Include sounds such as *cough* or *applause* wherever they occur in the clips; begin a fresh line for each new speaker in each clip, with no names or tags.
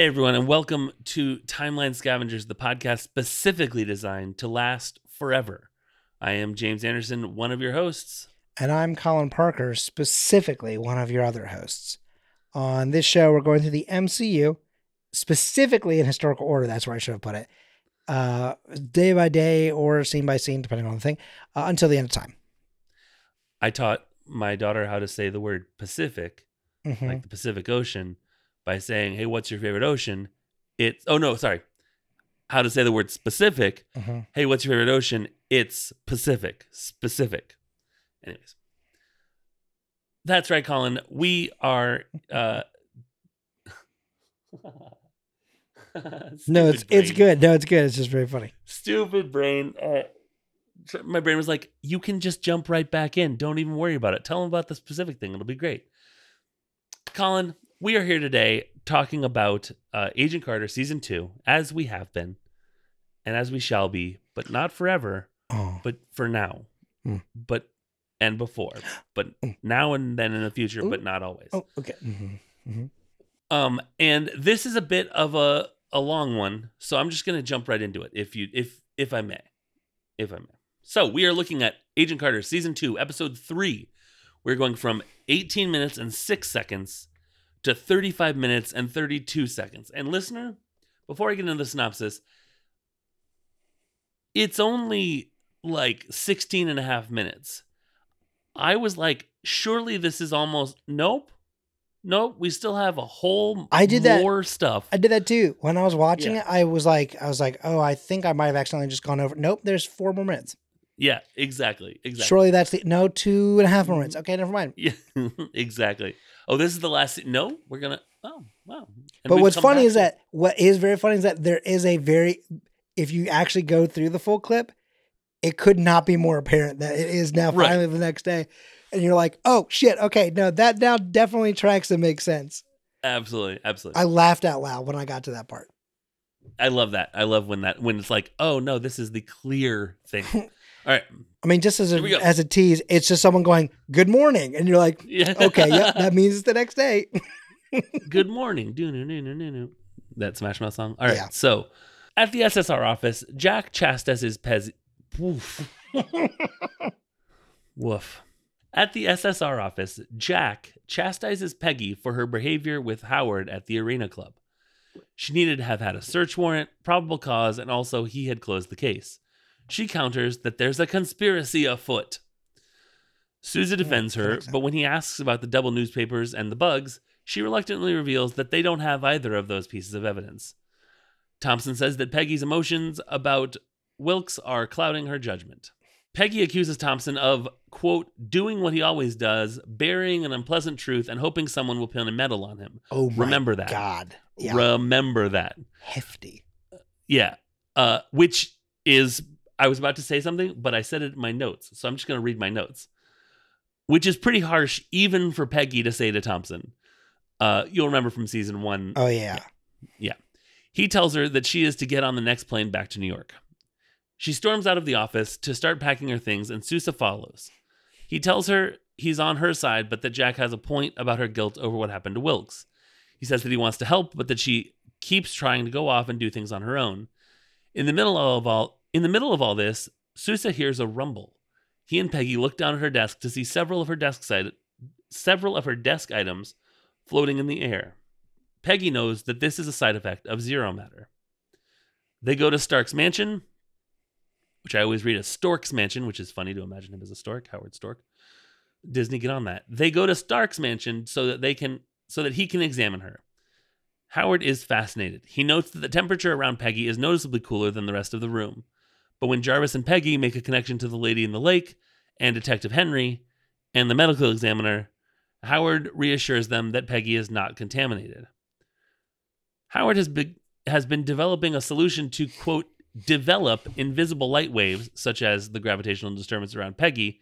Hey, everyone, and welcome to Timeline Scavengers, the podcast specifically designed to last forever. I am James Anderson, one of your hosts.
And I'm Colin Parker, specifically one of your other hosts. On this show, we're going through the MCU, specifically in historical order. That's where I should have put it. Uh, day by day or scene by scene, depending on the thing, uh, until the end of time.
I taught my daughter how to say the word Pacific,
Mhm.
like the Pacific Ocean, by saying, Hey, what's your favorite ocean? It's, oh no, sorry. How to say the word specific.
Mhm.
Hey, what's your favorite ocean? It's Pacific. Specific. Anyways. That's right, Colin. We are uh *laughs*
No, it's
Stupid
it's good. No, it's good. It's just very funny.
Stupid brain. Uh, my brain was like, you can just jump right back in. Don't even worry about it. Tell them about the specific thing. It'll be great. Colin, we are here today talking about uh, Agent Carter season two, as we have been, and as we shall be, but not forever,
Oh,
but for now,
Mm.
but and before, but
Mm.
now and then in the future, but not always.
oh okay. hmm
Um, and this is a bit of a a long one, so I'm just gonna jump right into it, if you if if I may, if I may. So we are looking at Agent Carter season two, episode three. We're going from 18 minutes and six seconds to 35 minutes and 32 seconds. And listener, before I get into the synopsis, it's only like 16 and a half minutes. I was like, surely this is almost nope. Nope, we still have a whole
I did that-
more stuff.
I did that too. When I was watching
Yeah.
it, I was like, I was like, oh, I think I might have accidentally just gone over. Nope, there's four more minutes.
yeah, exactly. Exactly.
Surely that's the no two and a half more minutes. Mm-hmm. Okay, never mind. *laughs*
Yeah, *laughs* exactly. Oh, this is the last. se- No, we're gonna. Oh, wow. And
but what's funny is
to-
that what is very funny is that there is a very if you actually go through the full clip, it could not be more apparent that it is now
Right.
finally the next day. And you're like, oh shit, okay, no, that now definitely tracks and makes sense.
absolutely, absolutely.
I laughed out loud when I got to that part.
I love that. I love when that when it's like, oh no, this is the clear thing. *laughs* All right.
I mean, just as a as a tease, it's just someone going, Good morning. And you're like, *laughs*
Yeah.
Okay, yep, that means it's the next day. *laughs*
Good morning. That Smash Mouth song. All right.
Yeah.
So, at the SSR office, Jack chastises Pez. Woof. *laughs* Woof. At the SSR office, Jack chastises Peggy for her behavior with Howard at the Arena Club. She needed to have had a search warrant, probable cause, and also he had closed the case. She counters that there's a conspiracy afoot. Sousa defends her, but when he asks about the double newspapers and the bugs, she reluctantly reveals that they don't have either of those pieces of evidence. Thompson says that Peggy's emotions about Wilkes are clouding her judgment. Peggy accuses Thompson of, quote, doing what he always does, burying an unpleasant truth and hoping someone will pin a medal on him.
Oh
Remember that.
God. Yeah.
Remember that.
Hefty.
Yeah. Uh, which is, I was about to say something, but I said it in my notes. So I'm just going to read my notes, which is pretty harsh, even for Peggy to say to Thompson. Uh, you'll remember from season one.
Oh yeah. Yeah.
He tells her that she is to get on the next plane back to New York. She storms out of the office to start packing her things, and Sousa follows. He tells her he's on her side, but that Jack has a point about her guilt over what happened to Wilkes. He says that he wants to help, but that she keeps trying to go off and do things on her own. In the middle of all in the middle of all this, Sousa hears a rumble. He and Peggy look down at her desk to see several of her desk side, several of her desk items floating in the air. Peggy knows that this is a side effect of zero matter. They go to Stark's mansion, which I always read as Stork's mansion, which is funny to imagine him as a stork, Howard Stork. Disney, get on that. They go to Stark's mansion so that they can so that he can examine her. Howard is fascinated. He notes that the temperature around Peggy is noticeably cooler than the rest of the room. But when Jarvis and Peggy make a connection to the lady in the lake and Detective Henry and the medical examiner, Howard reassures them that Peggy is not contaminated. Howard has been, has been developing a solution to, quote, develop invisible light waves, such as the gravitational disturbance around Peggy,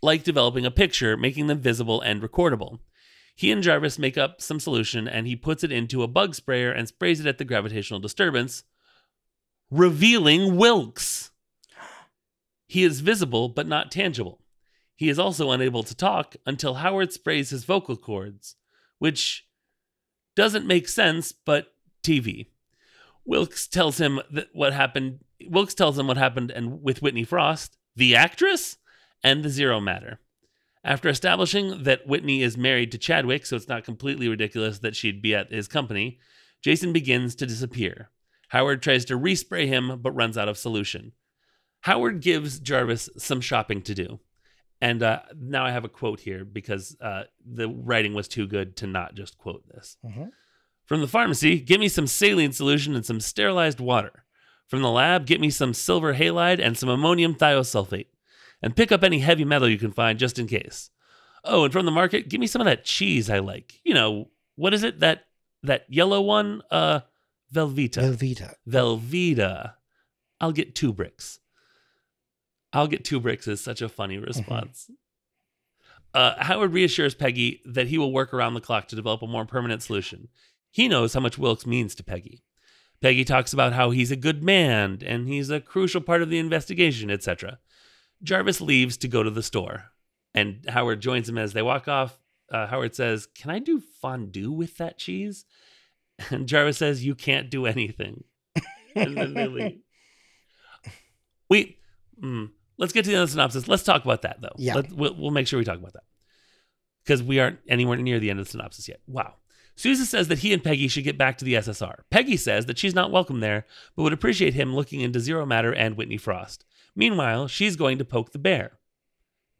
like developing a picture, making them visible and recordable. He and Jarvis make up some solution and he puts it into a bug sprayer and sprays it at the gravitational disturbance, revealing Wilkes. He is visible but not tangible. He is also unable to talk until Howard sprays his vocal cords, which doesn't make sense, but TV. Wilkes tells him that what happened. Wilkes tells him what happened and with Whitney Frost, the actress, and the Zero Matter. After establishing that Whitney is married to Chadwick, so it's not completely ridiculous that she'd be at his company, Jason begins to disappear. Howard tries to respray him, but runs out of solution. Howard gives Jarvis some shopping to do. And uh, now I have a quote here because uh, the writing was too good to not just quote this.
Mhm.
From the pharmacy, get me some saline solution and some sterilized water. From the lab, get me some silver halide and some ammonium thiosulfate. And pick up any heavy metal you can find just in case. Oh, and from the market, give me some of that cheese I like. You know, what is it? That that yellow one? Uh Velveeta.
Velveeta.
Velveeta. I'll get two bricks. I'll get two bricks is such a funny response. Uh, Howard reassures Peggy that he will work around the clock to develop a more permanent solution. He knows how much Wilkes means to Peggy. Peggy talks about how he's a good man and he's a crucial part of the investigation, etc. Jarvis leaves to go to the store, and Howard joins him as they walk off. Uh, Howard says, Can I do fondue with that cheese? And Jarvis says, You can't do anything. And then they leave. *laughs* We, mm, let's get to the end of the synopsis. Let's talk about that, though.
Yeah.
Let, we'll, we'll make sure we talk about that. Because we aren't anywhere near the end of the synopsis yet. Wow. Sousa says that he and Peggy should get back to the SSR. Peggy says that she's not welcome there, but would appreciate him looking into Zero Matter and Whitney Frost. Meanwhile, she's going to poke the bear.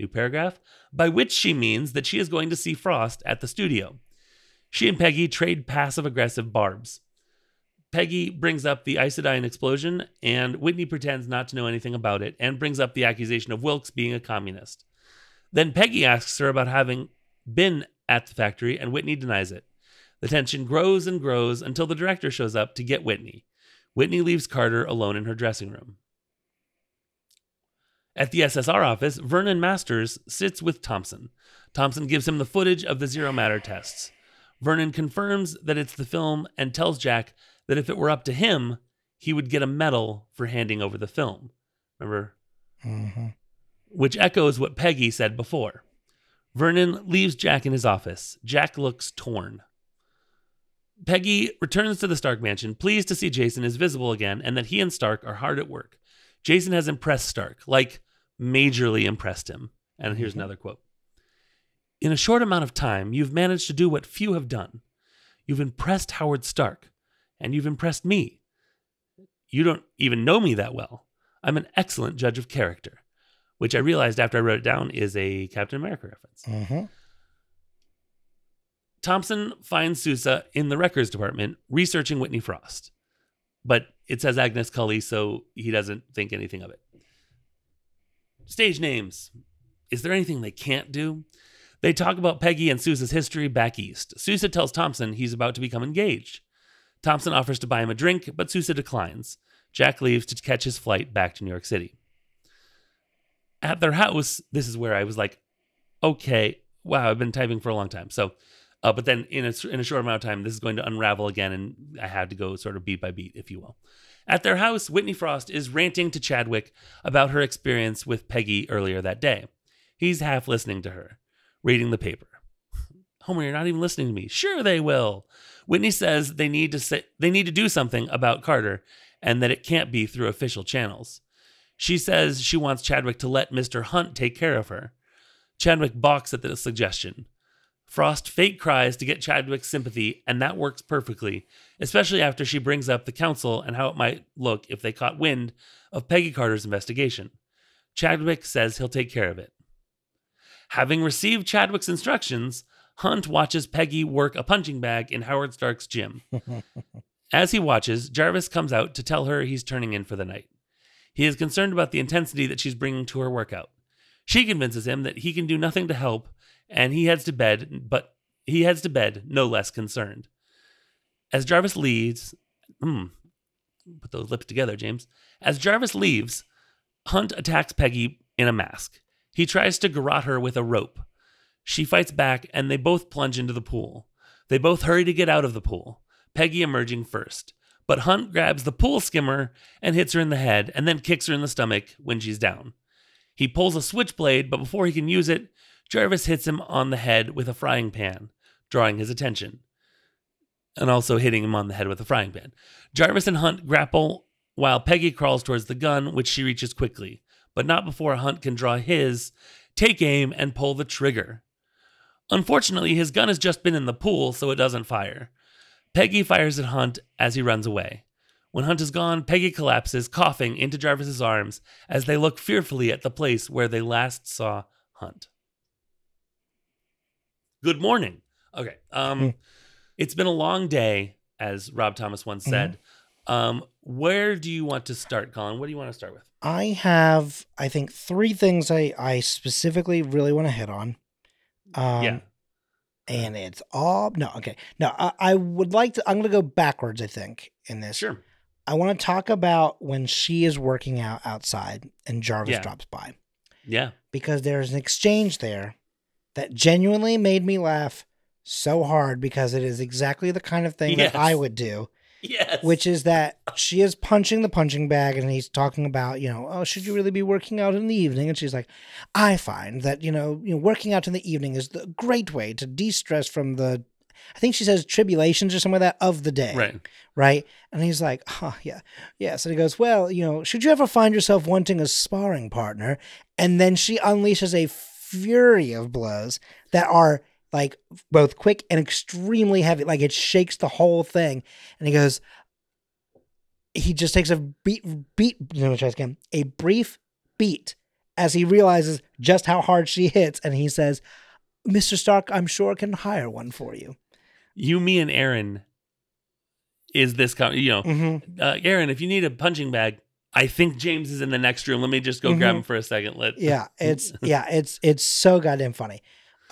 New paragraph. By which she means that she is going to see Frost at the studio. She and Peggy trade passive aggressive barbs. Peggy brings up the isodyne explosion, and Whitney pretends not to know anything about it and brings up the accusation of Wilkes being a communist. Then Peggy asks her about having been at the factory, and Whitney denies it. The tension grows and grows until the director shows up to get Whitney. Whitney leaves Carter alone in her dressing room. At the SSR office, Vernon Masters sits with Thompson. Thompson gives him the footage of the zero matter tests. Vernon confirms that it's the film and tells Jack that if it were up to him, he would get a medal for handing over the film. Remember?
hmm
Which echoes what Peggy said before. Vernon leaves Jack in his office. Jack looks torn. Peggy returns to the Stark mansion, pleased to see Jason is visible again and that he and Stark are hard at work. Jason has impressed Stark, like majorly impressed him. And here's
Mhm.
another quote In a short amount of time, you've managed to do what few have done. You've impressed Howard Stark, and you've impressed me. You don't even know me that well. I'm an excellent judge of character, which I realized after I wrote it down is a Captain America reference.
hmm
Thompson finds Sousa in the records department researching Whitney Frost, but it says Agnes Cully, so he doesn't think anything of it. Stage names. Is there anything they can't do? They talk about Peggy and Sousa's history back east. Sousa tells Thompson he's about to become engaged. Thompson offers to buy him a drink, but Sousa declines. Jack leaves to catch his flight back to New York City. At their house, this is where I was like, okay, wow, I've been typing for a long time. So, uh, but then in a, in a short amount of time, this is going to unravel again, and I had to go sort of beat by beat, if you will. At their house, Whitney Frost is ranting to Chadwick about her experience with Peggy earlier that day. He's half listening to her, reading the paper. Homer, you're not even listening to me. Sure, they will. Whitney says they need to say they need to do something about Carter, and that it can't be through official channels. She says she wants Chadwick to let Mr. Hunt take care of her. Chadwick balks at the suggestion. Frost fake cries to get Chadwick's sympathy, and that works perfectly, especially after she brings up the council and how it might look if they caught wind of Peggy Carter's investigation. Chadwick says he'll take care of it. Having received Chadwick's instructions, Hunt watches Peggy work a punching bag in Howard Stark's gym. *laughs* As he watches, Jarvis comes out to tell her he's turning in for the night. He is concerned about the intensity that she's bringing to her workout. She convinces him that he can do nothing to help, and he heads to bed, but he heads to bed no less concerned. As Jarvis leaves, hmm, put those lips together, James. As Jarvis leaves, Hunt attacks Peggy in a mask. He tries to garrote her with a rope. She fights back, and they both plunge into the pool. They both hurry to get out of the pool, Peggy emerging first. But Hunt grabs the pool skimmer and hits her in the head, and then kicks her in the stomach when she's down. He pulls a switchblade, but before he can use it, Jarvis hits him on the head with a frying pan, drawing his attention. and also hitting him on the head with a frying pan. Jarvis and Hunt grapple while Peggy crawls towards the gun, which she reaches quickly, but not before Hunt can draw his, take aim, and pull the trigger. Unfortunately, his gun has just been in the pool, so it doesn't fire. Peggy fires at Hunt as he runs away. When Hunt is gone, Peggy collapses, coughing, into Jarvis's arms as they look fearfully at the place where they last saw Hunt. Good morning. Okay. Um,
Hmm.
it's been a long day, as Rob Thomas once said. Um, where do you want to start, Colin? What do you want to start with?
I have, I think, three things I, I specifically really want to hit on. Um,
yeah.
And it's all, no, okay. No, I, I would like to, I'm going to go backwards, I think, in this.
Sure.
I want to talk about when she is working out outside and Jarvis
Yeah.
drops by
Yeah.
because there's an exchange there that genuinely made me laugh so hard because it is exactly the kind of thing
Yes.
that I would do,
Yes.
which is that she is punching the punching bag and he's talking about, you know, oh, should you really be working out in the evening? And she's like, I find that, you know, you know, working out in the evening is the great way to de-stress from the I think she says tribulations or something like that of the day
right.
right? And he's like, oh, yeah, yes. And he goes, well, you know, should you ever find yourself wanting a sparring partner? And then she unleashes a fury of blows that are like both quick and extremely heavy. Like it shakes the whole thing. And he goes, he just takes a beat, beat, let me try this again, a brief beat as he realizes just how hard she hits. And he says, Mr. Stark, I'm sure can hire one for you.
You, me, and Aaron is this, com- you know,
Mm-hmm.
uh, Aaron, if you need a punching bag, I think James is in the next room. Let me just go grab
Mhm.
him for a second. Let
yeah it's yeah it's it's so goddamn funny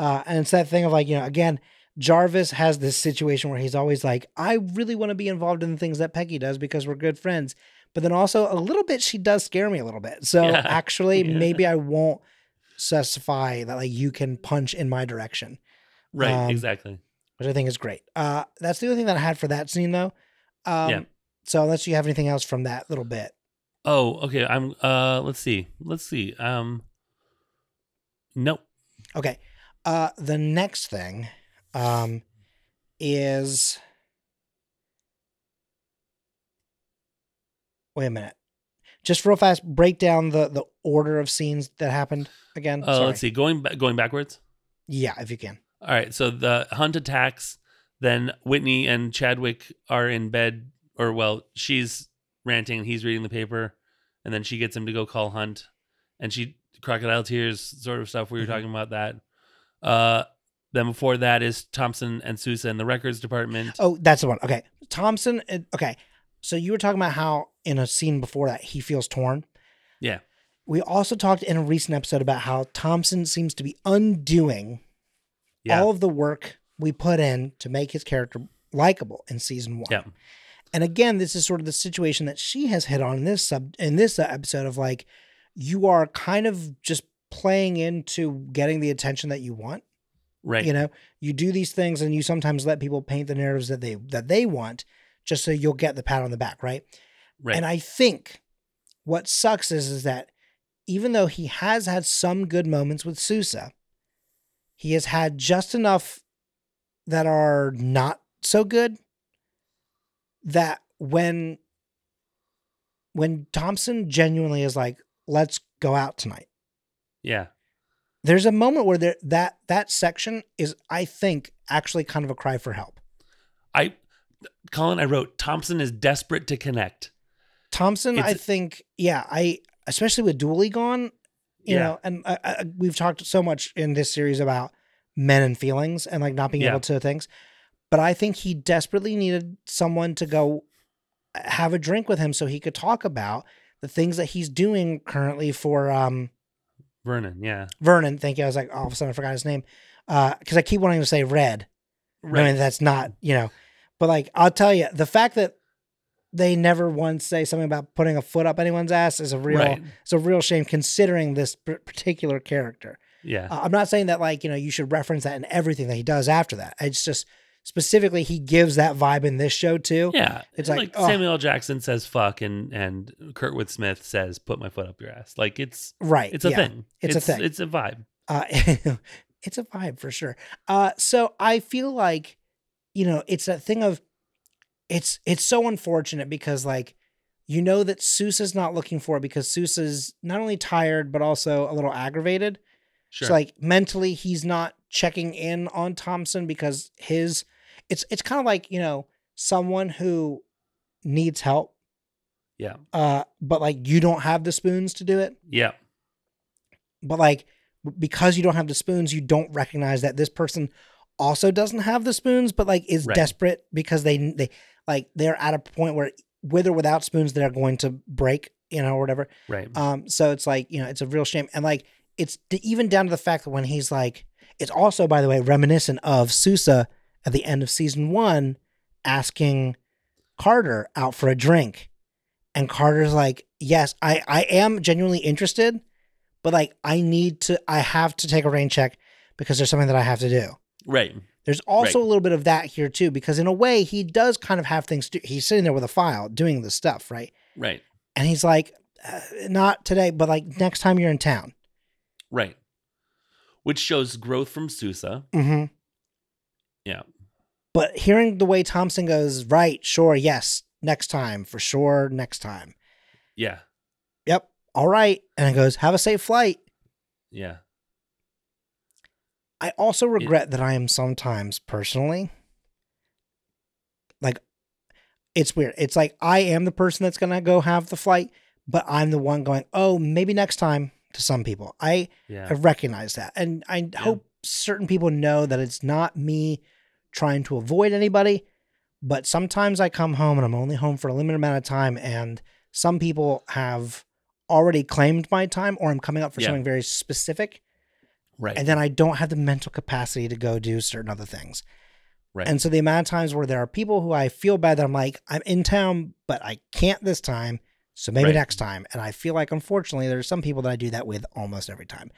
uh and it's that thing of like you know again jarvis has this situation where he's always like i really want to be involved in the things that peggy does because we're good friends but then also a little bit she does scare me a little bit so
Yeah. *laughs*
actually
Yeah.
maybe i won't specify that like you can punch in my direction
right,
Um,
exactly.
which i think is great uh that's the only thing that i had for that scene though um
Yeah.
so unless you have anything else from that little bit
Oh, okay. I'm. Uh, let's see. Let's see. Um, nope.
Okay. Uh the next thing um is Wait a minute. Just real fast break down the the order of scenes that happened again.
Uh,
Sorry.
let's see. Going ba- going backwards.
Yeah, if you can.
All right. So the hunt attacks. Then Whitney and Chadwick are in bed, or well, she's ranting and he's reading the paper, and then she gets him to go call Hunt, and she crocodile tears sort of stuff. We were
Mhm.
talking about that. Uh, then before that is Thompson and Sousa in the records department.
Oh, that's the one. Okay. Thompson uh, okay. So you were talking about how in a scene before that he feels torn.
Yeah.
We also talked in a recent episode about how Thompson seems to be undoing
Yeah.
all of the work we put in to make his character likable in season one.
Yeah.
And again, this is sort of the situation that she has hit on in this sub in this episode of like you are kind of just playing into getting the attention that you want.
right.
You know, you do these things and you sometimes let people paint the narratives that they that they want just so you'll get the pat on the back, right?
right.
And I think what sucks is is that even though he has had some good moments with Sousa, he has had just enough that are not so good that when when Thompson genuinely is like, let's go out tonight.
Yeah.
There's a moment where there that that section is, I think, actually kind of a cry for help.
I, Colin, I wrote Thompson is desperate to connect.
Thompson, I think, yeah, I especially with Dooley gone, you
Yeah.
know, and I, I, we've talked so much in this series about men and feelings and like not being
Yeah.
able to things, but I think he desperately needed someone to go uh, have a drink with him so he could talk about the things that he's doing currently for um
Vernon, yeah.
Vernon. Thank you. I was like, all of a sudden I forgot his name because I keep wanting to say Red.
Right.
knowing that's not, you know, but like I'll tell you, the fact that they never once say something about putting a foot up anyone's ass is a real,
Right.
it's a real shame considering this particular character.
Yeah.
Uh, I'm not saying that like you know you should reference that in everything that he does after that. It's just specifically he gives that vibe in this show too.
yeah.
it's
And,
like, oh.
Samuel L. Jackson says fuck and and Kurtwood Smith says put my foot up your ass. Like it's
Right.
it's a
yeah.
thing.
It's a thing.
It's a vibe.
Uh, *laughs* it's a vibe for sure. Uh, so I feel like, you know, it's that thing of it's it's so unfortunate because like you know that Sousa's not looking for it because Sousa's not only tired but also a little aggravated.
Sure.
So like mentally he's not checking in on Thompson because his it's it's kind of like, you know, someone who needs help
yeah.
uh but like you don't have the spoons to do it.
Yeah.
But like because you don't have the spoons, you don't recognize that this person also doesn't have the spoons but like is
Right.
desperate because they they like they're at a point where with or without spoons they're going to break, you know, or whatever.
Right.
Um, so it's like, you know, it's a real shame. And like, it's even down to the fact that when he's like, it's also, by the way, reminiscent of Sousa at the end of season one asking Carter out for a drink. And Carter's like, yes, I, I am genuinely interested, but like, I need to, I have to take a rain check because there's something that I have to do.
right.
There's also
Right.
a little bit of that here too, because in a way, he does kind of have things to, he's sitting there with a file doing the stuff, right?
Right.
And he's like, uh, not today, but like next time you're in town.
Right. Which shows growth from Sousa.
Mm-hmm.
Yeah.
But hearing the way Thompson goes, right, sure, yes, next time, for sure, next time.
Yeah.
Yep, all right. And it goes, have a safe flight.
Yeah.
I also regret that I am sometimes personally like it's weird. It's like I am the person that's gonna go have the flight, but I'm the one going, oh, maybe next time to some people. I
Yeah.
I recognize that. And I hope certain people know that it's not me trying to avoid anybody, but sometimes I come home and I'm only home for a limited amount of time and some people have already claimed my time or I'm coming up for
Yeah.
something very specific
Right.
and then I don't have the mental capacity to go do certain other things.
right.
And so the amount of times where there are people who I feel bad that I'm like, I'm in town, but I can't this time. So maybe
Right.
next time. And I feel like unfortunately there's some people that I do that with almost every time.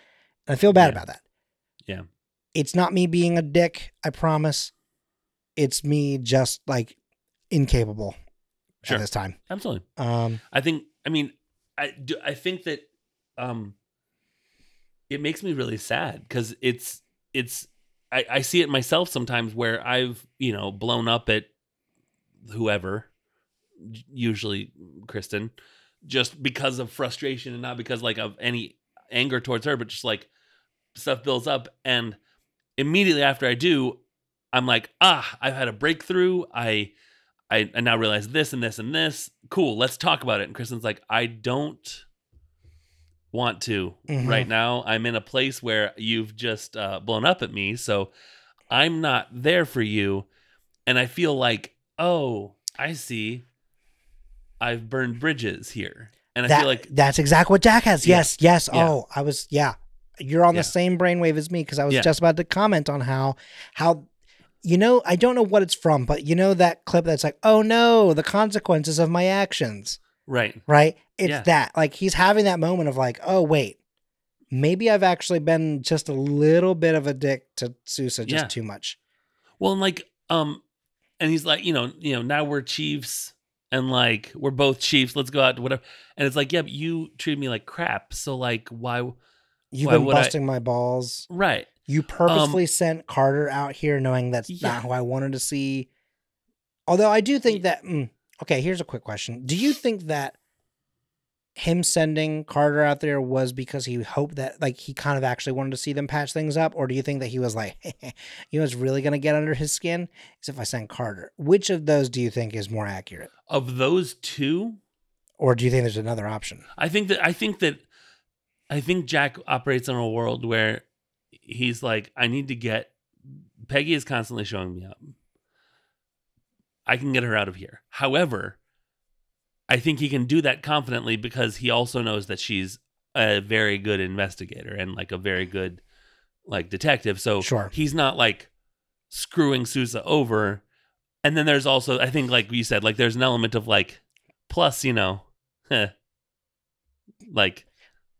And I feel bad
Yeah.
about that.
Yeah.
It's not me being a dick, I promise. It's me just like incapable
Sure.
at this time.
Absolutely.
Um
I think. I mean, I do. I think that um, it makes me really sad because it's it's. I, I see it myself sometimes where I've you know blown up at whoever, usually Kristen, just because of frustration and not because like of any anger towards her, but just like stuff builds up and immediately after I do, I'm like, ah, I've had a breakthrough. I I, I now realize this and this and this. Cool, let's talk about it. And Kristen's like, I don't want to
Mhm.
right now. I'm in a place where you've just uh, blown up at me, so I'm not there for you. And I feel like, oh, I see. I've burned bridges here, and I
that,
feel like,
that's exactly what Jack has.
Yeah.
Yes, yes.
Yeah.
Oh, I was yeah. You're on
Yeah.
the same brainwave as me because I was just about to comment on how how you know, I don't know what it's from, but you know that clip that's like, oh no, the consequences of my actions.
right,
Right? It's
Yeah.
that. Like he's having that moment of like, oh wait, maybe I've actually been just a little bit of a dick to Sousa just
Yeah.
too much.
Well, and like, um, and he's like, you know, you know, now we're chiefs, and like we're both chiefs. Let's go out to whatever. And it's like, yeah, but you treated me like crap. So like, why?
You've
Why
been
would I-
busting my balls.
Right.
You purposely sent Carter out here knowing that's
Yeah.
not who I wanted to see. Although I do think that. mm, okay, here's a quick question. Do you think that him sending Carter out there was because he hoped that, like, he kind of actually wanted to see them patch things up? Or do you think that he was like, *laughs* you know, what's really going to get under his skin is if I send Carter? Which of those do you think is more accurate?
Of those two,
Or do you think there's another option?
I think that I think that I think Jack operates in a world where he's like, I need to get Peggy is constantly showing me up. I can get her out of here. However, I think he can do that confidently because he also knows that she's a very good investigator and like a very good like detective. So
Sure.
he's not like screwing Sousa over. And then there's also, I think, like you said, like there's an element of like, plus, you know, *laughs* like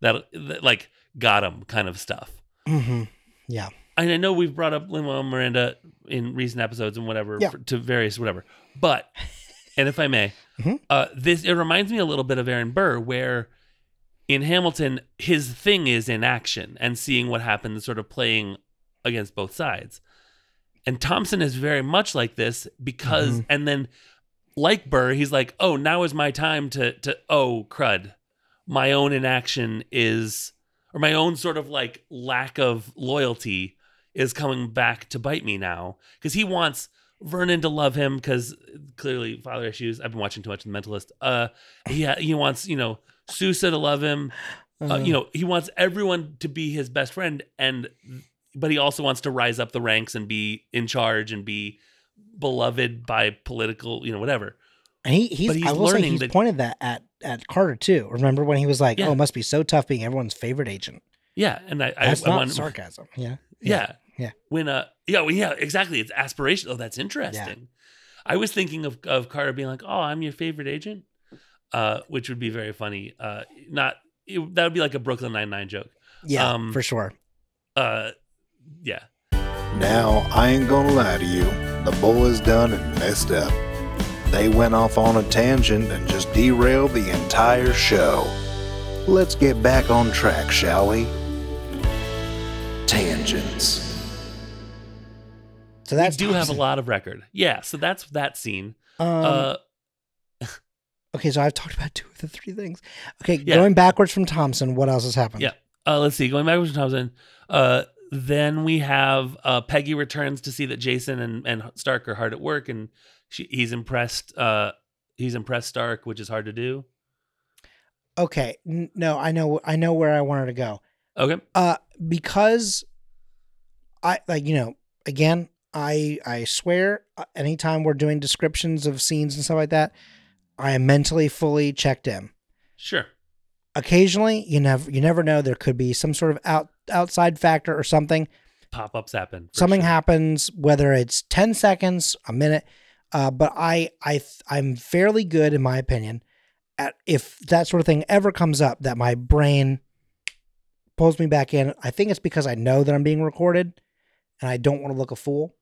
that, that, like got him kind of stuff.
Mm-hmm. Yeah.
And I know we've brought up Lin-Manuel Miranda in recent episodes and whatever
Yeah.
for, to various whatever, but and if I may,
Mhm.
uh, this it reminds me a little bit of Aaron Burr, where in Hamilton his thing is in action and seeing what happens, sort of playing against both sides. And Thompson is very much like this because,
Mhm.
and then like Burr, he's like, oh, now is my time to to oh crud, my own inaction is or my own sort of like lack of loyalty is coming back to bite me now because he wants Vernon to love him because clearly father issues. I've been watching too much of The Mentalist. Uh, he ha- he wants you know Sousa to love him. Uh, you know he wants everyone to be his best friend and but he also wants to rise up the ranks and be in charge and be beloved by political you know whatever
And he, he's,
But he's
I will say he's
that-
pointed that at, at Carter too. Remember when he was like,
Yeah.
"Oh, it must be so tough being everyone's favorite agent."
yeah and i i,
That's
I
not
want
sarcasm. Yeah.
yeah
Yeah.
when uh yeah well, yeah exactly it's aspiration oh that's interesting i was thinking of of carter being like oh i'm your favorite agent uh which would be very funny uh not it, that would be like a brooklyn nine-nine joke
Yeah,
Um,
for sure.
uh yeah
Now, I ain't gonna lie to you. The boys done and messed up. They went off on a tangent and just derailed the entire show. Let's get back on track, shall we? Tangents.
So that's
we do have a lot of record yeah so that's that scene
Um,
uh *laughs*
okay, so I've talked about two of the three things. Okay,
Yeah.
going backwards from Thompson, what else has happened?
Yeah. Uh, let's see. Going backwards from Thompson, uh, then we have uh, Peggy returns to see that Jason and, and Stark are hard at work, and she, he's impressed. Uh, he's impressed Stark, which is hard to do.
Okay, no, I know, I know where I wanted to go.
Okay.
Uh, because I like you know again I I swear uh, anytime we're doing descriptions of scenes and stuff like that, I am mentally fully checked in.
Sure.
Occasionally, you never you never know there could be some sort of out outside factor or something.
Pop ups happen.
something
sure.
happens whether it's 10 seconds, a minute, uh, but I I I'm fairly good in my opinion at if that sort of thing ever comes up that my brain pulls me back in. I think it's because I know that I'm being recorded and I don't want to look a fool.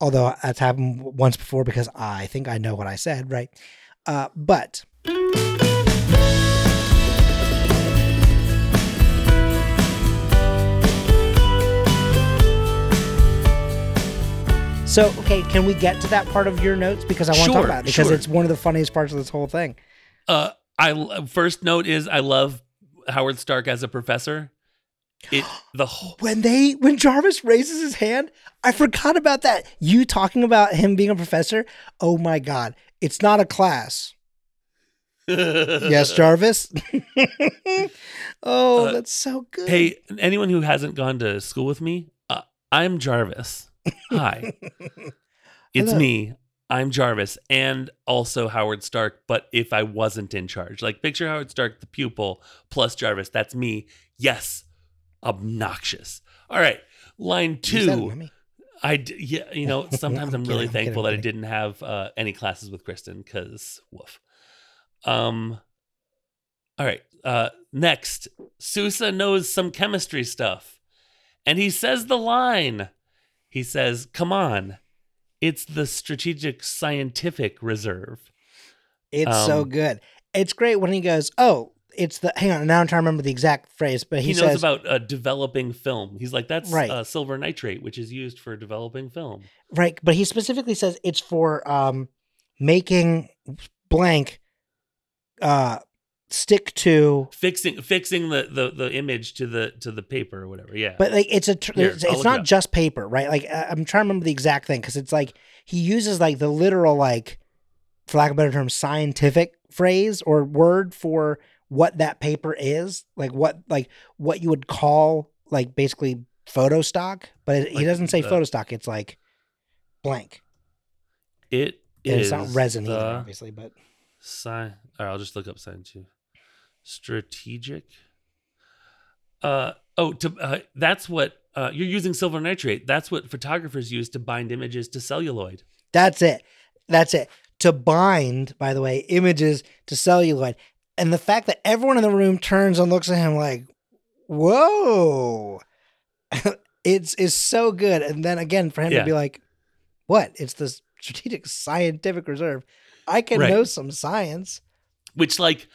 Although that's happened once before because I think I know what I said, right? Uh, but so okay, can we get to that part of your notes because I want to talk about it because
sure.
it's one of the funniest parts of this whole thing.
Uh, I first note is I love Howard Stark as a professor. It *gasps* the whole
when they when Jarvis raises his hand, I forgot about that. You talking about him being a professor? Oh my god. It's not a class. *laughs* Yes, Jarvis. *laughs* oh,
Uh,
that's so good.
Hey, anyone who hasn't gone to school with me, uh, I'm Jarvis. Hi. *laughs* It's
Hello.
me. I'm Jarvis and also Howard Stark, but if I wasn't in charge. Like picture Howard Stark, the pupil, plus Jarvis. That's me. Yes. Obnoxious. All right. Line
You said it,
two. I d- yeah, you know, *laughs* sometimes
I'm
I'm, really
kidding, I'm
thankful
kidding,
that I didn't have uh, any classes with Kristen because woof. Um. All right. Uh. Next, Sousa knows some chemistry stuff, and he says the line. He says, "Come on, it's the strategic scientific reserve."
It's so
Um,
good. It's great when he goes, "Oh, it's the hang on." Now I'm trying to remember the exact phrase, but he,
He, knows
says,
about uh, developing film. He's like, "That's
Right.
uh, silver nitrate, which is used for developing film."
right, but he specifically says it's for um making blank uh stick to
Fixing fixing the, the the image to the to the paper or whatever. Yeah.
But like it's a tr-
Here,
it's, it's
look it
not just paper, right? Like I'm trying to remember the exact thing because it's like he uses like the literal like, for lack of a better term, scientific phrase or word for what that paper is, like what like what you would call like basically photo stock, but it, he doesn't say
the-
photo stock. It's like blank.
It is
it's not resin
the
either, obviously, but
Sci- all right, I'll just look up sign two. Strategic. Uh oh, to uh, that's what uh, you're using silver nitrate. That's what photographers use to bind images to celluloid.
That's it. That's it. To bind, by the way, images to celluloid. And the fact that everyone in the room turns and looks at him like, whoa. *laughs* it's is so good. And then again, for him
Yeah.
to be like, what? It's the strategic *laughs* scientific reserve. I can
Right.
know some science.
Which, like,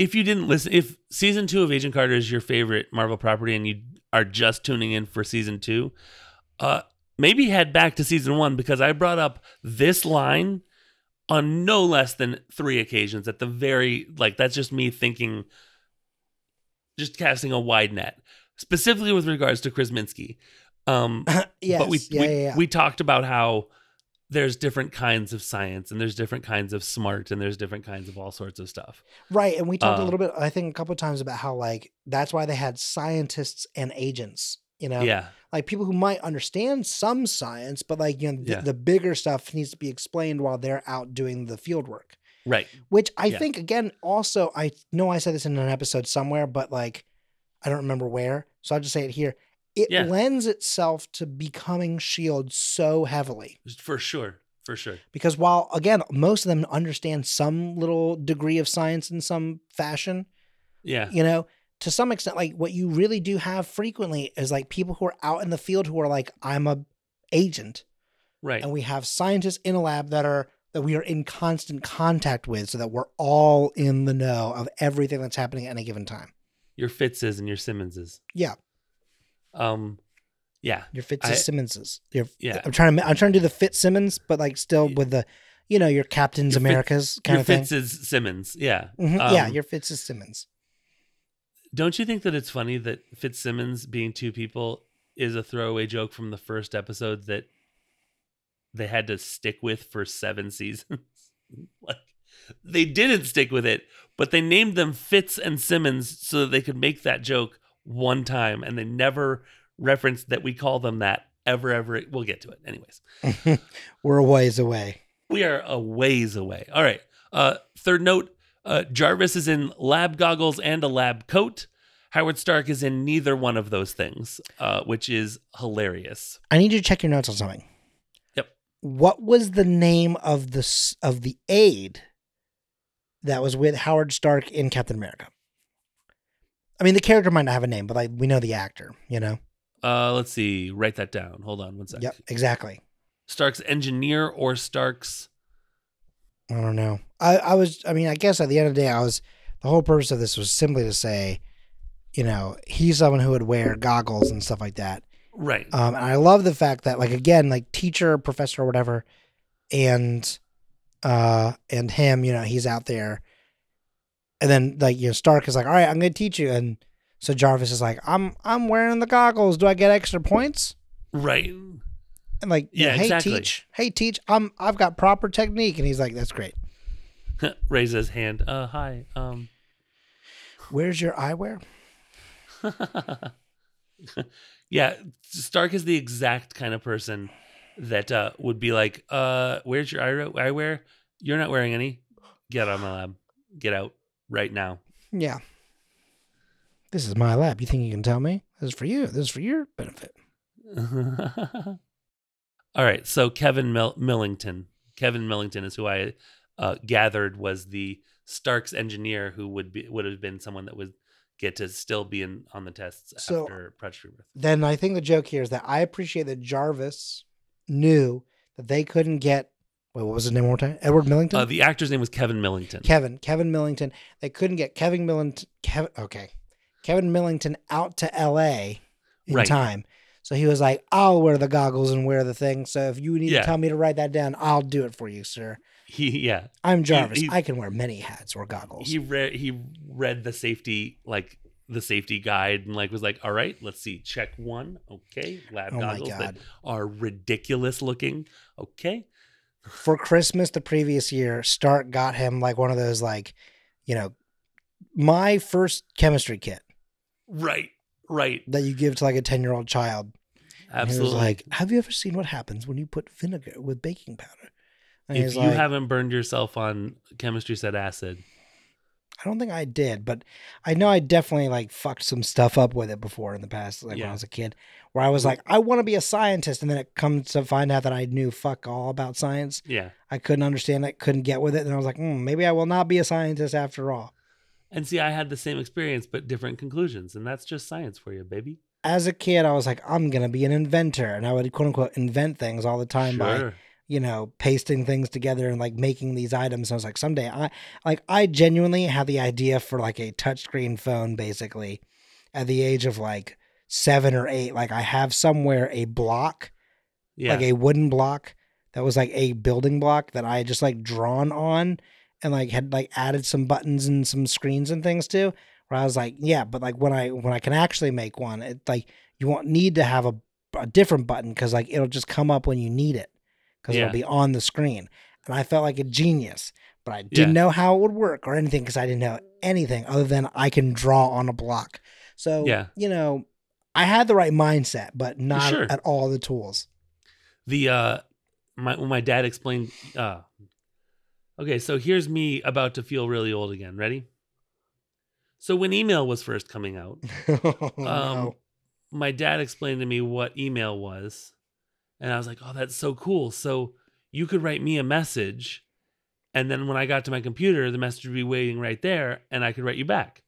if you didn't listen, if season two of Agent Carter is your favorite Marvel property and you are just tuning in for season two, uh, maybe head back to season one because I brought up this line on no less than three occasions at the very like that's just me thinking just casting a wide net specifically with regards to Krzeminski. Um *laughs*
yes,
but we
yeah,
we,
yeah, yeah.
we talked about how there's different kinds of science and there's different kinds of smart and there's different kinds of all sorts of stuff.
right. And we talked a
uh,
little bit, I think, a couple of times about how like that's why they had scientists and agents. You know,
Yeah.
like people who might understand some science, but like you know, the,
Yeah.
the bigger stuff needs to be explained while they're out doing the field work.
Right.
Which I
Yeah.
think again, also I know I said this in an episode somewhere, but like I don't remember where, so I'll just say it here. It
Yeah.
lends itself to becoming Shield so heavily
For sure. For sure.
because while again most of them understand some little degree of science in some fashion,
Yeah.
you know, to some extent, like what you really do have frequently is like people who are out in the field who are like, I'm a agent,
Right.
and we have scientists in a lab that are that we are in constant contact with, so that we're all in the know of everything that's happening at any given time.
Your Fitzes and your Simmonses.
Yeah,
Um yeah.
your Fitz Simmonses. Your,
Yeah.
I'm trying to I'm trying to do the Fitzsimmons, but like still with the, you know, your Captain's
Your Fitz-
Americas kind
your
of thing.
Fitzes Simmons. Yeah.
Mhm, yeah,
Um,
your Fitz Simmons.
Don't you think that it's funny that Fitzsimmons being two people is a throwaway joke from the first episode that they had to stick with for seven *laughs* seasons? like they didn't stick with it, but they named them Fitz and Simmons so that they could make that joke one time, and they never referenced that we call them that ever, ever. We'll get to it, anyways. *laughs*
We're a ways away.
We are a ways away. All right. Uh, third note uh, Jarvis is in lab goggles and a lab coat. Howard Stark is in neither one of those things, uh, which is hilarious.
I need you to check your notes on something.
Yep.
What was the name of the of the aide that was with Howard Stark in Captain America? I mean, the character might not have a name, but like we know the actor. You know.
Uh, let's see. Write that down. Hold on one sec.
Yep. Exactly.
Stark's engineer or Stark's.
I don't know. I I was. I mean, I guess at the end of the day, I was. The whole purpose of this was simply to say, you know, he's someone who would wear goggles and stuff like that.
Right.
Um, and I love the fact that, like, again, like teacher, professor, or whatever, and uh, and him, you know, he's out there, and then like you know, Stark is like, all right, I'm gonna teach you, and so Jarvis is like, I'm I'm wearing the goggles. Do I get extra points?
right.
And like,
Yeah,
hey,
exactly.
teach, hey, teach, I'm I've got proper technique, and he's like, that's great. *laughs*
Raise his hand. Uh, hi. Um.
Where's your eyewear? *laughs*
yeah, Stark is the exact kind of person that uh, would be like, uh, "Where's your eye- eyewear? You're not wearing any. Get out of my lab. Get out right now."
Yeah. This is my lab. You think you can tell me? This is for you. This is for your benefit. *laughs*
All right, so Kevin Mil- Millington. Kevin Millington is who I uh, gathered was the Stark's engineer who would be would have been someone that would get to still be in on the tests
So-
after Rebirth.
Then I think the joke here is that I appreciate that Jarvis knew that they couldn't get. Wait, what was his name one more time? Edward Millington.
Uh, the actor's name was Kevin Millington.
Kevin. Kevin Millington. They couldn't get Kevin Millington. Kevin. Okay. Kevin Millington out to L.A. in
Right.
time. So he was like, "I'll wear the goggles and wear the thing. So if you need
Yeah.
to tell me to write that down, I'll do it for you, sir.
He yeah.
I'm Jarvis.
he-
I can wear many hats or goggles."
he read he read the safety like the safety guide and like was like all right let's see check one okay lab
Oh
goggles that are ridiculous looking okay
for Christmas the previous year, Stark got him like one of those like, you know, my first chemistry kit
right right
that you give to like a 10 year old child. And he
absolutely
was like, Have you ever seen what happens when you put vinegar with baking powder? And
if you
like,
haven't burned yourself on chemistry set acid
I don't think I did, but I know I definitely like fucked some stuff up with it before in the past, like when I was a kid, where I was like, I want to be a scientist. And then it comes to find out that I knew fuck all about science.
yeah
I couldn't understand it, couldn't get with it. And I was like, hmm, maybe I will not be a scientist after all.
and see i had the same experience but different conclusions and that's just science for you baby
as a kid, I was like, I'm gonna be an inventor, and I would quote unquote invent things all the time by
sure
you know pasting things together and like making these items. I was like, someday I like I genuinely had the idea for like a touchscreen phone, basically, at the age of like seven or eight. Like I have somewhere a block,
yeah
like a wooden block that was like a building block that I had just like drawn on and like had like added some buttons and some screens and things to. Where I was like, yeah, but like when I when I can actually make one, it like you won't need to have a, a different button because like it'll just come up when you need it because
Yeah.
it'll be on the screen. And I felt like a genius, but I didn't
Yeah.
know how it would work or anything because I didn't know anything other than I can draw on a block. So
Yeah.
you know, I had the right mindset, but not
Sure.
at all the tools.
the uh my when my dad explained uh okay so here's me about to feel really old again ready so when email was first coming out *laughs*
oh,
um
no.
my dad explained to me what email was and i was like oh that's so cool. So you could write me a message and then when i got to my computer the message would be waiting right there and i could write you back.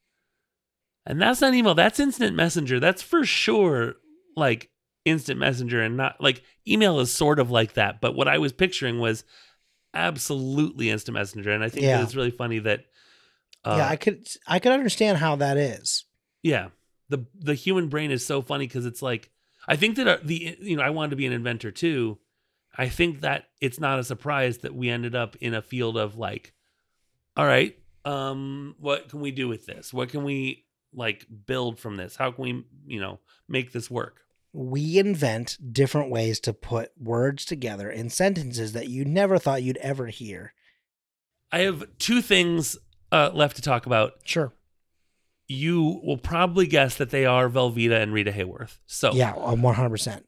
And that's not email that's instant messenger. That's for sure like instant messenger and not like email is sort of like that but what i was picturing was absolutely instant messenger. And i think
Yeah.
that it's really funny that uh,
yeah, I could I could understand how that is.
yeah. The the human brain is so funny because it's like i think that uh, the you know i wanted to be an inventor too. I think that it's not a surprise that we ended up in a field of like all right um what can we do with this? What can we like build from this? How can we you know make this work?
We invent different ways to put words together in sentences that you never thought you'd ever hear.
i have two things uh left to talk about.
Sure.
You will probably guess that they are velveeta and rita hayworth so
Yeah, one hundred percent.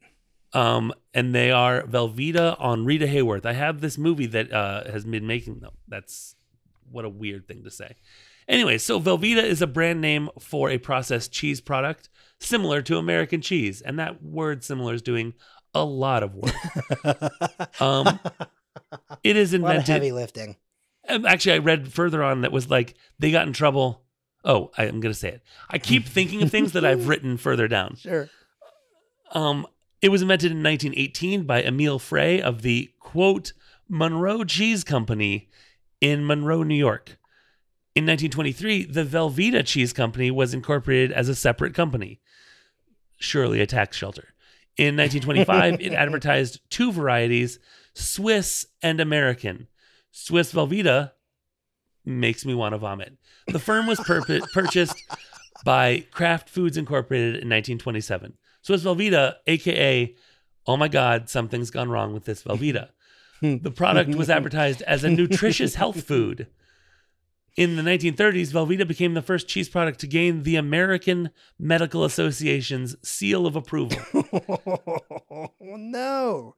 um, and they are Velveeta on Rita Hayworth. I have this movie that uh, has been making them. That's what a weird thing to say. Anyway, so Velveeta is a brand name for a processed cheese product similar to American cheese, and that word "similar" is doing a lot of work. *laughs* Um, It is
a lot of
invented.
heavy lifting.
Um, Actually, I read further on that was like they got in trouble. Oh, I, I'm gonna say it. I keep thinking of things that I've *laughs* written further down.
Sure.
Um, it was invented in 1918 by Emile Frey of the quote Monroe Cheese Company in Monroe, New York. In 1923, the Velveeta Cheese Company was incorporated as a separate company, surely a tax shelter. In 1925, it *laughs* advertised two varieties, Swiss and American. Swiss Velveeta makes me want to vomit. The firm was purpo- purchased by Kraft Foods Incorporated in 1927. Swiss Velveeta, aka, oh my God, something's gone wrong with this Velveeta. Hmm. The product was *laughs* advertised as a nutritious health *laughs* food. In the 1930s, Velveeta became the first cheese product to gain the American Medical Association's seal of approval. *laughs*
Oh, no.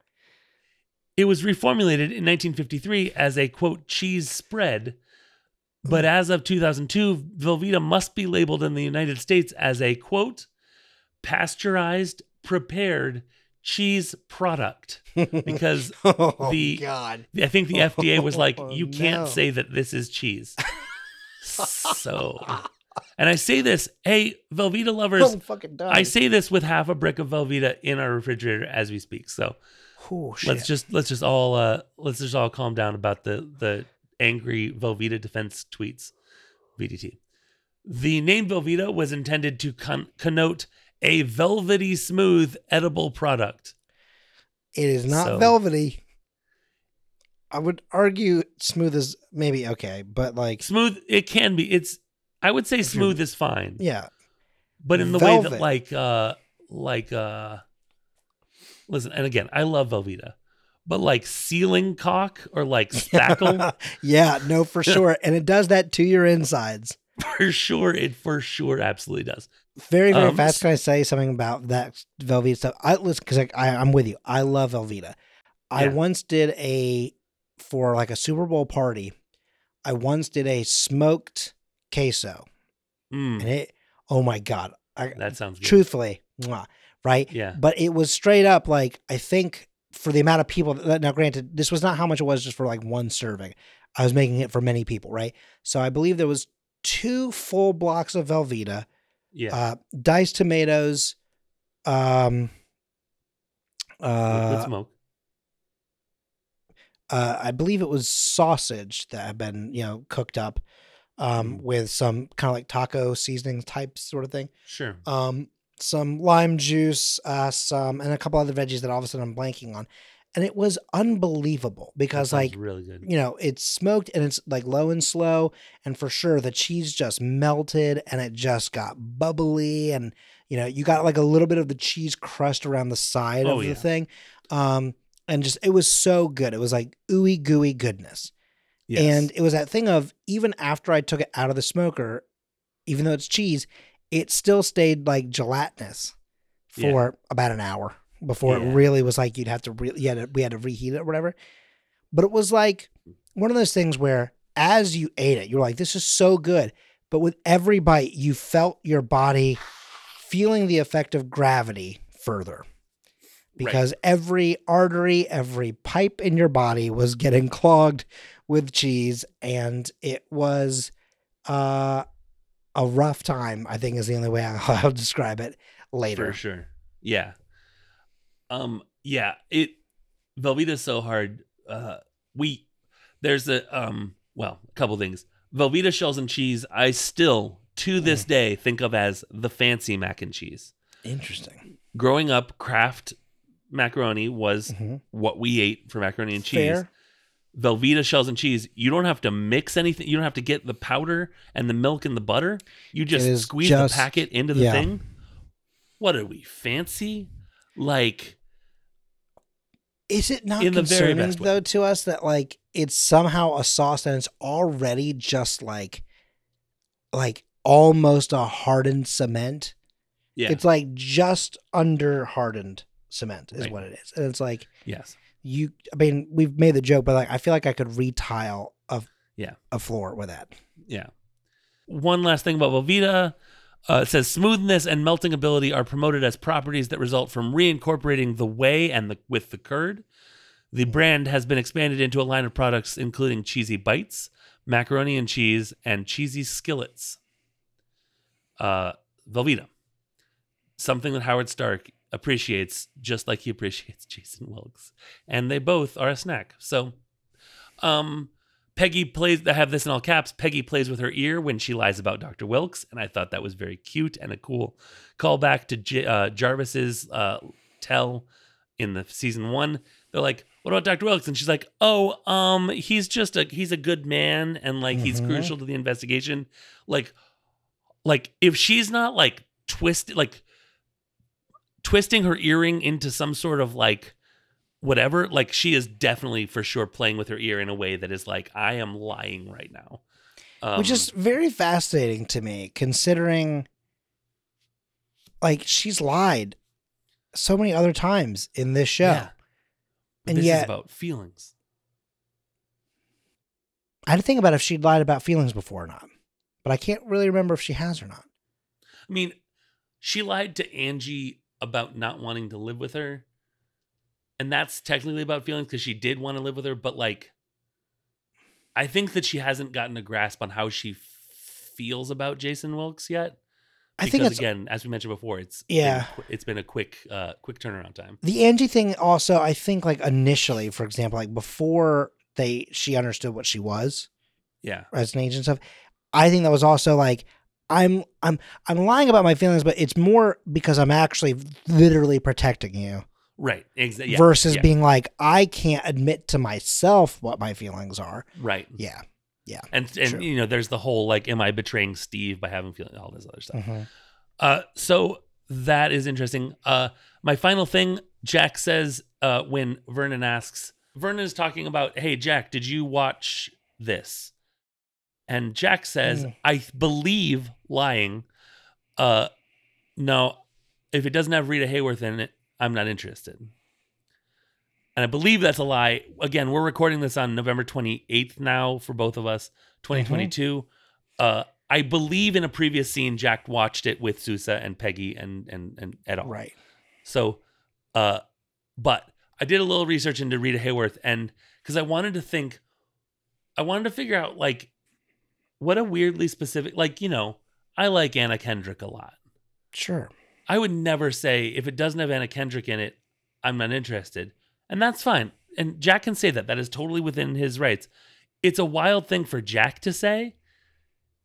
It was reformulated in 1953 as a quote cheese spread, but as of 2002, Velveeta must be labeled in the United States as a quote pasteurized prepared cheese product *laughs* because
Oh,
The-
God.
I think the FDA was *laughs* like,
Oh,
you can't
no.
say that this is cheese. *laughs* so, and I say this, hey, Velveeta lovers,
I'm fucking done.
I say this with half a brick of Velveeta in our refrigerator as we speak. So
Oh,
let's just let's just all uh let's just all calm down about the the angry Velveeta defense tweets. VDT. The name Velveeta was intended to con- connote a velvety smooth edible product.
It is not
So-
velvety. I would argue smooth is maybe okay, but like
Smooth it can be. It's I would say smooth is fine.
yeah,
but in the way that like uh like uh listen and again i love velveeta but like ceiling cock or like *laughs* spackle
yeah, no, for *laughs* sure, and it does that to your insides.
for sure it for sure absolutely does
Very, very
Um,
fast. Can I say something about that Velveeta stuff? I listen because I, I, I'm with you. I love Velveeta. I
Yeah.
once did a for like a Super Bowl party. I once did a smoked queso,
Mm,
and it. Oh my god! I,
that sounds good
truthfully, mwah, right?
yeah
But it was straight up like I think for the amount of people that now granted this was not how much it was just for like one serving. I was making it for many people, right? So I believe there was two full blocks of Velveeta,
yeah
uh, diced tomatoes, um, uh,
smoke
uh, I believe it was sausage that had been you know cooked up um,
Mm.
with some kind of like taco seasoning type sort of thing.
sure
um, some lime juice, uh, some, and a couple other veggies that all of a sudden I'm blanking on. and it was unbelievable because like
really good.
you know it's smoked and it's like low and slow and for sure the cheese just melted and it just got bubbly and you know you got like a little bit of the cheese crust around the side
Oh,
of
yeah.
the thing um and just it was so good it was like ooey gooey goodness
Yes.
and it was that thing of even after I took it out of the smoker, even though it's cheese, it still stayed like gelatinous
Yeah.
for about an hour before
Yeah.
it really was like you'd have to re- you had to, we had to reheat it or whatever. But it was like one of those things where as you ate it, you were like, this is so good. But with every bite, you felt your body feeling the effect of gravity further because every artery, every pipe in your body was getting clogged with cheese, and it was uh, a rough time. I think is the only way I'll, *laughs* I'll describe it later.
For sure. Yeah. Um yeah, it Velveeta's so hard. Uh we there's a um well, a couple things. Velveeta shells and cheese I still to this
Mm.
day think of as the fancy mac and cheese.
Interesting.
Growing up, Kraft macaroni was
Mhm.
what we ate for macaroni and cheese. Velveeta shells and cheese, you don't have to mix anything. You don't have to get the powder and the milk and the butter. You just squeeze
just-
the packet into the
yeah.
thing. What are we fancy? Like
Is it not
In the very
concerning
best way.
though to us that like it's somehow a sauce and it's already just like like almost a hardened cement?
yeah,
It's like just under hardened cement is
Right.
what it is. And it's like
yes,
you I mean, we've made the joke, but like I feel like I could retile a
Yeah.
a floor with that.
yeah. One last thing about Velveeta. Uh, it says smoothness and melting ability are promoted as properties that result from reincorporating the whey and the with the curd. The brand has been expanded into a line of products including cheesy bites, macaroni and cheese, and cheesy skillets. Uh, Velveeta, something that Howard Stark appreciates, just like he appreciates *laughs* Jason Wilkes, and they both are a snack. So, um, Peggy plays. I have this in all caps. Peggy plays with her ear when she lies about Doctor Wilkes, and I thought that was very cute and a cool callback to J- uh, Jarvis's uh, tell in the season one. They're like, "What about Doctor Wilkes?" And she's like, "Oh, um, he's just a he's a good man, and like he's
Mhm.
crucial to the investigation." Like, like if she's not like twisted, like twisting her earring into some sort of like whatever like she is definitely for sure playing with her ear in a way that is like i am lying right now um,
Which is very fascinating to me considering like she's lied so many other times in this show.
yeah.
And
this is
yet-
about feelings
I had to think about if she'd lied about feelings before or not. But I can't really remember if she has or not.
i mean she lied to angie about not wanting to live with her. And that's technically about feelings because she did want to live with her but like i think that she hasn't gotten a grasp on how she f- feels about jason wilkes yet.
I think
again as we mentioned before it's
Yeah.
been, it's been a quick uh quick turnaround time.
The Angie thing also, I think like initially, for example, like before they she understood what she was
yeah.
as an agent stuff, I think that was also like I'm I'm I'm lying about my feelings, but it's more because I'm actually literally protecting you
right exactly yeah,
versus
yeah,
being like I can't admit to myself what my feelings are.
right
Yeah. Yeah.
And and
True.
you know there's the whole like am i betraying steve by having feeling all this other stuff
Mhm.
uh so that is interesting uh my final thing jack says uh when vernon asks vernon is talking about hey jack did you watch this and jack says
Mm.
i believe lying uh no if it doesn't have rita hayworth in it i'm not interested and I believe that's a lie. Again, we're recording this on November 28th now for both of us, 2022. Uh, I believe in a previous scene, Jack watched it with Sousa and Peggy and and and et al.
Right.
So, uh, but I did a little research into Rita Hayworth, and because I wanted to think, I wanted to figure out like what a weirdly specific, like you know, I like Anna Kendrick a lot.
Sure.
I would never say if it doesn't have Anna Kendrick in it, I'm not interested. And that's fine. And Jack can say that. That is totally within his rights. It's a wild thing for Jack to say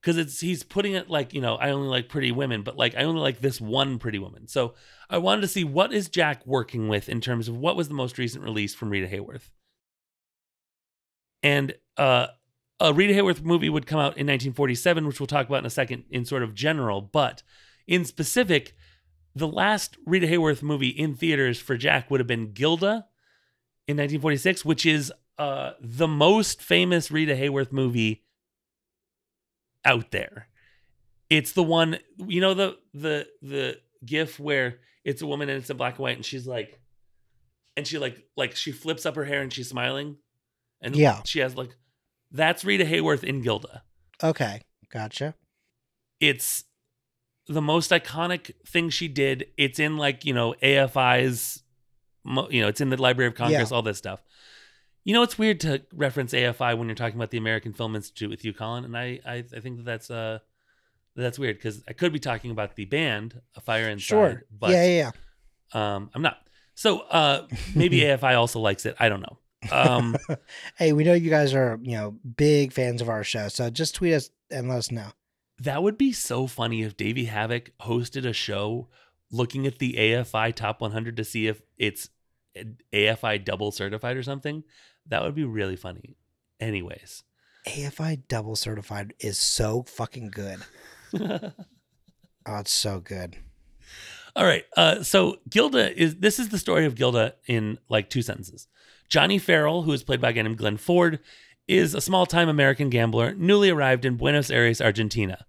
because it's he's putting it like you know I only like pretty women, but like I only like this one pretty woman. So I wanted to see what is Jack working with in terms of what was the most recent release from Rita Hayworth, and uh, a Rita Hayworth movie would come out in 1947, which we'll talk about in a second in sort of general, but in specific, the last Rita Hayworth movie in theaters for Jack would have been Gilda in 1946, which is uh, the most famous Rita Hayworth movie out there. It's the one, you know, the the the gif where it's a woman and it's in black and white, and she's like, and she like like she flips up her hair and she's smiling, and
Yeah.
she has like, that's Rita Hayworth in Gilda.
Okay, gotcha.
It's the most iconic thing she did. It's in like you know AFI's, you know, it's in the Library of Congress,
Yeah.
all this stuff. You know, it's weird to reference AFI when you're talking about the American Film Institute with you, Colin, and I I, I think that that's uh that's weird because I could be talking about the band, A Fire Inside,
Sure.
but
yeah, yeah, yeah.
um, I'm not. So uh, maybe *laughs* AFI also likes it. I don't know. Um, *laughs*
Hey, we know you guys are, you know, big fans of our show, so just tweet us and let us know.
That would be so funny if Davey Havok hosted a show looking at the AFI top 100 to see if it's AFI double certified or something. That would be really funny. Anyways,
AFI double certified is so fucking good. *laughs* Oh, it's so good.
all right. Uh, so Gilda is this is the story of Gilda in like two sentences. Johnny Farrell, who is played by a guy named Glenn Ford, is a small time American gambler newly arrived in Buenos Aires, Argentina.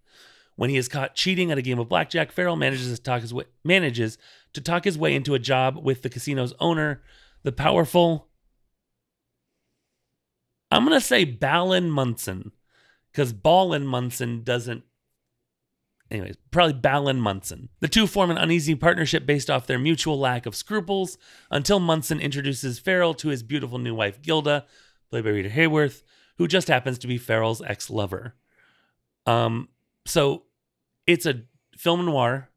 When he is caught cheating at a game of blackjack, Farrell manages to talk his way, manages to talk his way into a job with the casino's owner, the powerful. I'm gonna say Ballin Munson, because Ballin Munson doesn't. Anyways, probably Ballin Munson. The two form an uneasy partnership based off their mutual lack of scruples until Munson introduces Farrell to his beautiful new wife Gilda, played by Rita Hayworth, who just happens to be Farrell's ex-lover. Um, so it's a film noir,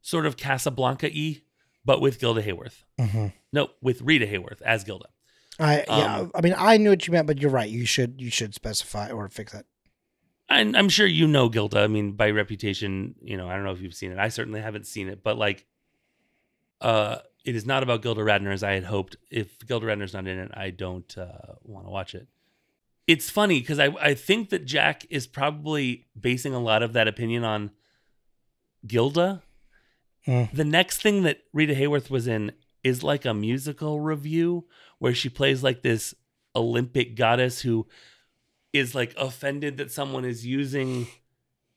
sort of Casablanca-y, but with Gilda Hayworth.
hmm
No, with Rita Hayworth as Gilda.
I yeah,
Um,
I mean, I knew what you meant, but you're right. You should you should specify or fix that.
I'm, I'm sure you know Gilda. I mean, by reputation, you know, I don't know if you've seen it. I certainly haven't seen it, but like, uh, it is not about Gilda Radner as I had hoped. If Gilda Radner's not in it, I don't uh, want to watch it. It's funny because I, I think that Jack is probably basing a lot of that opinion on Gilda.
Mm.
The next thing that Rita Hayworth was in is like a musical review where she plays like this Olympic goddess who is like offended that someone is using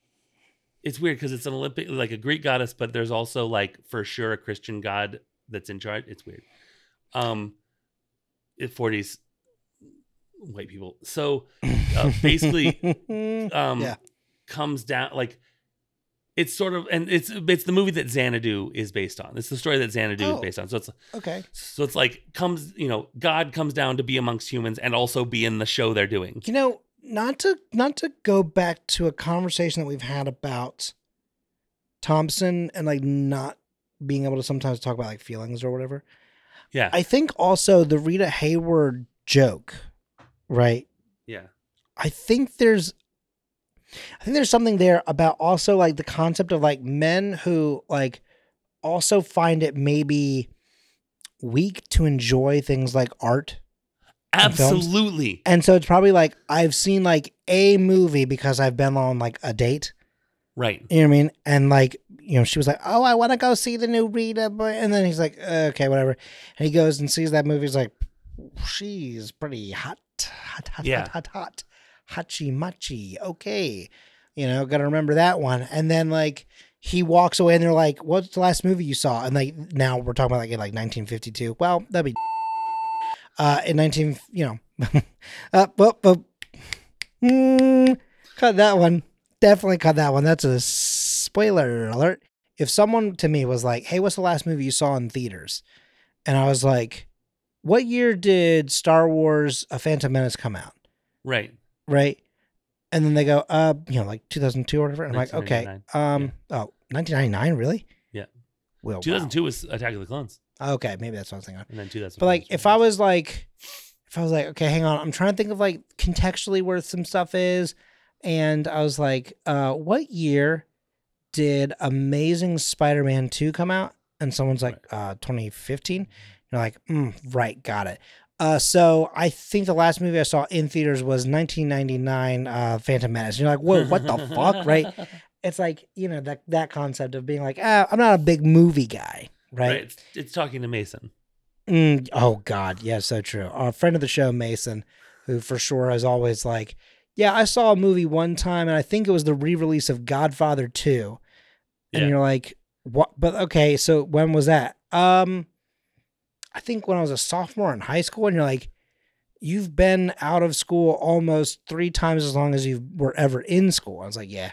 *sighs* it's weird because it's an olympic like a greek goddess but there's also like for sure a christian god that's in charge it's weird um 40s white people so uh, basically *laughs* um
Yeah.
comes down like it's sort of and it's it's the movie that xanadu is based on it's the story that xanadu
Oh.
is based on so it's
okay.
so it's like comes you know god comes down to be amongst humans and also be in the show they're doing
You know, not to not to go back to a conversation that we've had about Thompson and like not being able to sometimes talk about like feelings or whatever.
yeah
I think also the Rita Hayworth joke, right?
yeah
I think there's I think there's something there about also like the concept of like men who like also find it maybe weak to enjoy things like art.
Absolutely
And so it's probably like I've seen like a movie because I've been on like a date.
right
You know what I mean? And like, you know, she was like, "Oh, I want to go see the new Rita," boy. and then he's like, "Okay, whatever." And he goes and sees that movie. He's like, "She's pretty hot, hot, hot,
Yeah.
hot, hot, hot, hachi machi." Okay, you know, got to remember that one. And then like he walks away, and they're like, "What's the last movie you saw?" And like now we're talking about like in like 1952. Well, that'd be uh in 19, you know, *laughs* uh, well, well, mm, cut that one. Definitely cut that one. That's a spoiler alert. If someone to me was like, "Hey, what's the last movie you saw in theaters?" and I was like, "What year did Star Wars: A Phantom Menace come out?"
right
Right? And then they go, "Uh, you know, like 2002 or whatever." And I'm like, "Okay,
1999.
um, oh, 1999, really?"
Yeah.
Well, wow.
2002 was attack of the clones
Okay, maybe that's what I was thinking.
and then 2000
But like, if I was like, if I was like, okay, hang on, I'm trying to think of like contextually where some stuff is, and I was like, uh, "What year did Amazing Spider-Man two come out?" And someone's like, uh, "2015." You're like, mm, "Right, got it." Uh, so I think the last movie I saw in theaters was 1999, uh, Phantom Menace. You're like, "Whoa, what the fuck?" Right? *laughs* It's like you know that that concept of being like, ah, I'm not a big movie guy, right?
Right. It's, it's talking to Mason.
Mm, oh God, yeah, so true. A friend of the show, Mason, who for sure is always like, yeah, I saw a movie one time, and I think it was the re-release of Godfather Two, and
Yeah.
you're like, what? But okay, so when was that? Um, I think when I was a sophomore in high school, and you're like, you've been out of school almost three times as long as you were ever in school. I was like, yeah,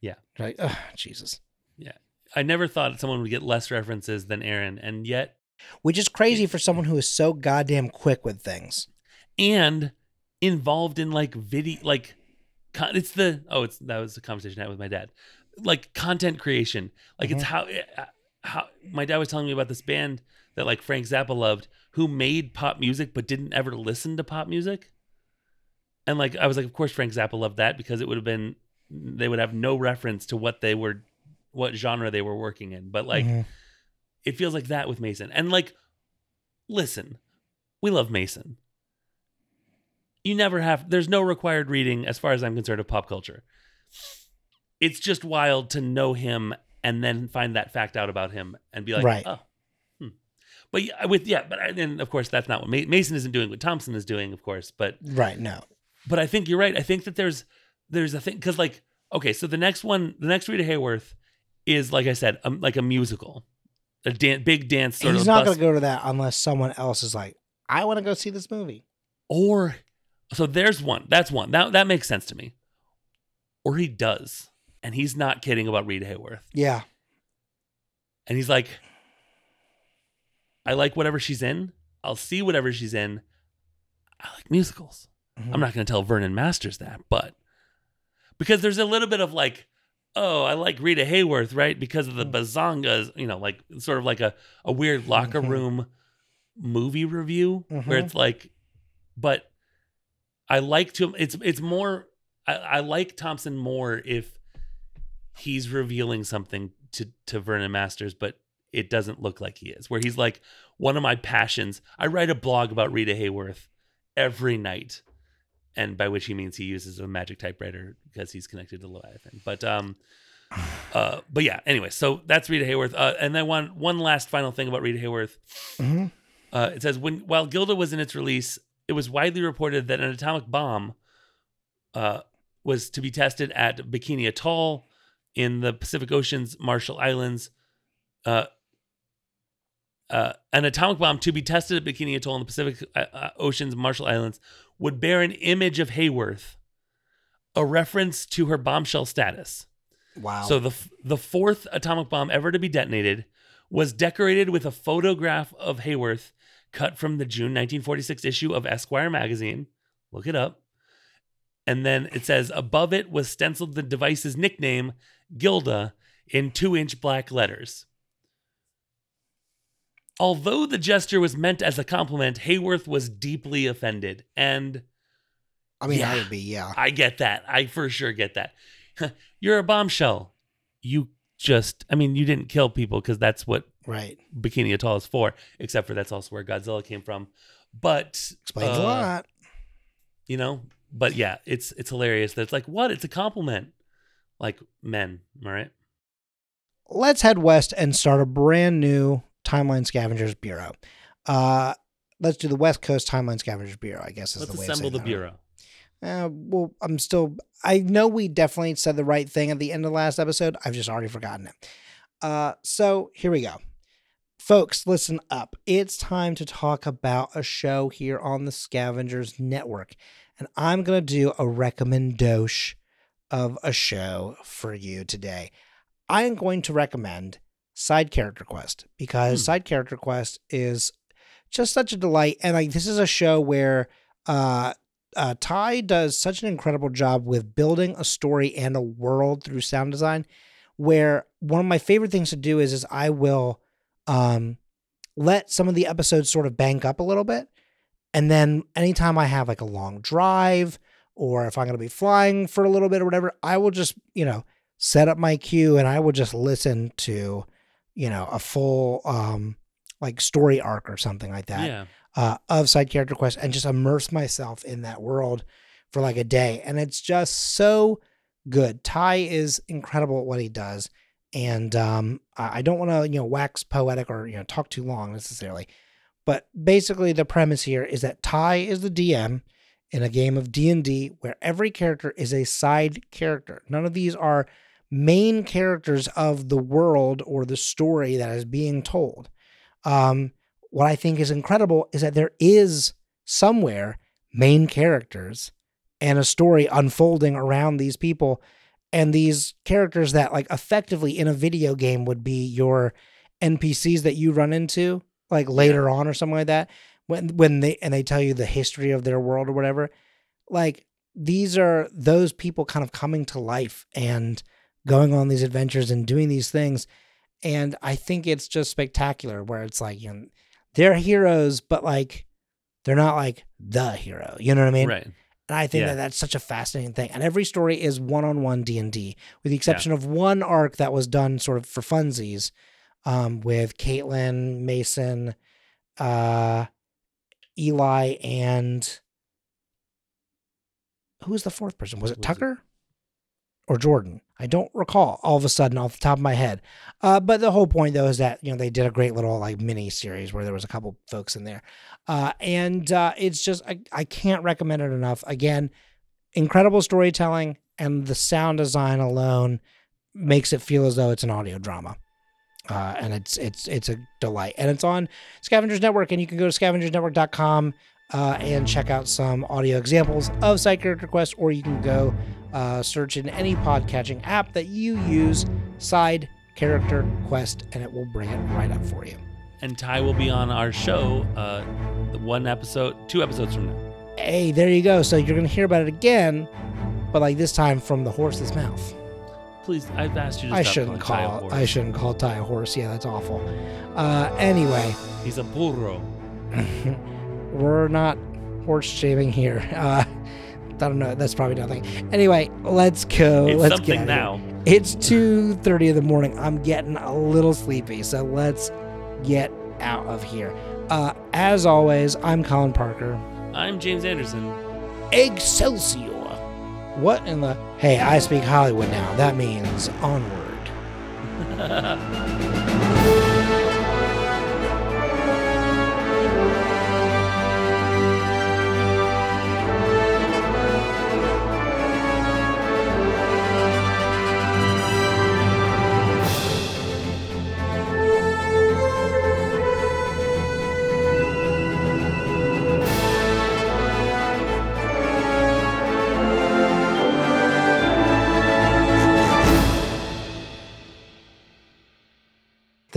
Yeah.
Like, oh, Jesus.
I never thought someone would get less references than Aaron, and yet,
Which is crazy for someone who is so goddamn quick with things.
and involved in like video, like it's the oh, it's that was the conversation I had with my dad, like content creation, like it's
Mhm.
how uh, how my dad was telling me about this band that like Frank Zappa loved, who made pop music but didn't ever listen to pop music, and like I was like, of course Frank Zappa loved that because it would have been they would have no reference to what they were, what genre they were working in, but like.
Mhm.
it feels like that with Mason. And like, listen, we love Mason. You never have, there's no required reading, as far as I'm concerned, of pop culture. It's just wild to know him and then find that fact out about him and be like,
Right.
oh, hmm. But yeah, with, yeah, but I- then of course, that's not what Mason isn't doing, what Thompson is doing, of course. But,
right, no.
but I think you're right. I think that there's, there's a thing, because like, okay, so the next one, the next Rita Hayworth is, like I said, um, like a musical, a dan- big dance sort
He's not going to go to that unless someone else is like, I want to go see this movie.
Or so there's one. That's one. That that makes sense to me. Or he does. And he's not kidding about Rita Hayworth.
Yeah.
And he's like, I like whatever she's in. I'll see whatever she's in. I like musicals.
Mhm.
I'm not going to tell Vernon Masters that, but because there's a little bit of like, oh, I like Rita Hayworth, right? Because of the
Mm.
bazongas, you know, like sort of like a, a weird locker
Mhm.
room movie review where
Mhm.
it's like, but I like to, it's, it's more, I, I like Thompson more if he's revealing something to, to Vernon Masters, but it doesn't look like he is, where he's like, one of my passions. I write a blog about Rita Hayworth every night and by which he means he uses a magic typewriter because he's connected to Leviathan. But um, *sighs* uh, but yeah. Anyway, so that's Rita Hayworth. Uh, and then one one last final thing about Rita Hayworth.
Mhm.
Uh, it says when while Gilda was in its release, it was widely reported that an atomic bomb uh, was to be tested at Bikini Atoll in the Pacific Ocean's Marshall Islands. Uh, uh, an atomic bomb to be tested at Bikini Atoll in the Pacific uh, uh, Ocean's Marshall Islands would bear an image of Hayworth, a reference to her bombshell status.
Wow.
So the the fourth atomic bomb ever to be detonated was decorated with a photograph of Hayworth cut from the June 1946 issue of Esquire magazine. Look it up. And then it says above it was stenciled the device's nickname, Gilda, in two inch black letters. Although the gesture was meant as a compliment, Hayworth was deeply offended. And
I mean, I would be, yeah.
I get that. I for sure get that. *laughs* You're a bombshell. You just, I mean, you didn't kill people because that's what
Right.
Bikini Atoll is for, except for that's also where Godzilla came from. But,
Explains a
uh,
lot.
you know, but yeah, it's it's hilarious that it's like, what? It's a compliment. Like men, all right?
Let's head west and start a brand new Timeline Scavengers Bureau. Uh, let's do the West Coast Timeline Scavengers Bureau, I guess is
Let's
the way
assemble the
saying
bureau.
that. Uh, well, I'm still, I know we definitely said the right thing at the end of the last episode. I've just already forgotten it. Uh, so here we go. Folks, listen up. It's time to talk about a show here on the Scavengers Network. And I'm going to do a recommendation of a show for you today. I am going to recommend Side Character Quest because
Hmm.
Side Character Quest is just such a delight. And like this is a show where uh uh, Ty does such an incredible job with building a story and a world through sound design. Where one of my favorite things to do is is I will um, let some of the episodes sort of bank up a little bit, and then anytime I have like a long drive or if I'm going to be flying for a little bit or whatever, I will just, you know, set up my queue and I will just listen to, you know, a full um like story arc or something like that
yeah.
uh, of side character quest and just immerse myself in that world for like a day. And it's just so good. Ty is incredible at what he does. And um, I I don't want to, you know, wax poetic or, you know, talk too long necessarily. But basically the premise here is that Ty is the DM in a game of D&D where every character is a side character. None of these are main characters of the world or the story that is being told. Um, what I think is incredible is that there is somewhere main characters and a story unfolding around these people and these characters that like effectively in a video game would be your NPCs that you run into like later on or something like that when when they and they tell you the history of their world or whatever like these are those people kind of coming to life and going on these adventures and doing these things and I think it's just spectacular where it's like you know they're heroes but like they're not like the hero you know what I mean
right.
and I think
Yeah.
that that's such a fascinating thing. And every story is one-on-one D&D, with the exception of one arc that was done sort of for funsies um, with Caitlin, Mason, uh, Eli, and who was the fourth person? Was it
Was it-
Tucker or Jordan? I don't recall all of a sudden off the top of my head. Uh, but the whole point though is that you know they did a great little like mini series where there was a couple folks in there, uh, and uh, it's just I, I can't recommend it enough. Again, incredible storytelling and the sound design alone makes it feel as though it's an audio drama. Uh, and it's it's it's a delight, and it's on Scavengers Network, and you can go to scavengersnetwork.com uh, and check out some audio examples of Side Character Quest, or you can go uh, search in any podcatching app that you use Side Character Quest, and it will bring it right up for you.
And Ty will be on our show, uh, the one episode, two episodes from now.
Hey, there you go. So you're gonna hear about it again, but like this time from the horse's mouth.
Please, I've asked you to
I shouldn't
calling Ty a
call. I shouldn't call Ty a horse. Yeah, that's awful. Uh, anyway,
He's a burro. *laughs*
we're not horse shaving here. *laughs* Uh, I don't know. That's probably nothing. Anyway, let's go.
it's
let's
something
get
now.
It's two thirty in the morning. I'm getting a little sleepy, so let's get out of here. Uh, as always, I'm Colin Parker.
I'm James Anderson.
Excelsior! What in the? Hey, I speak Hollywood now. That means onward. *laughs*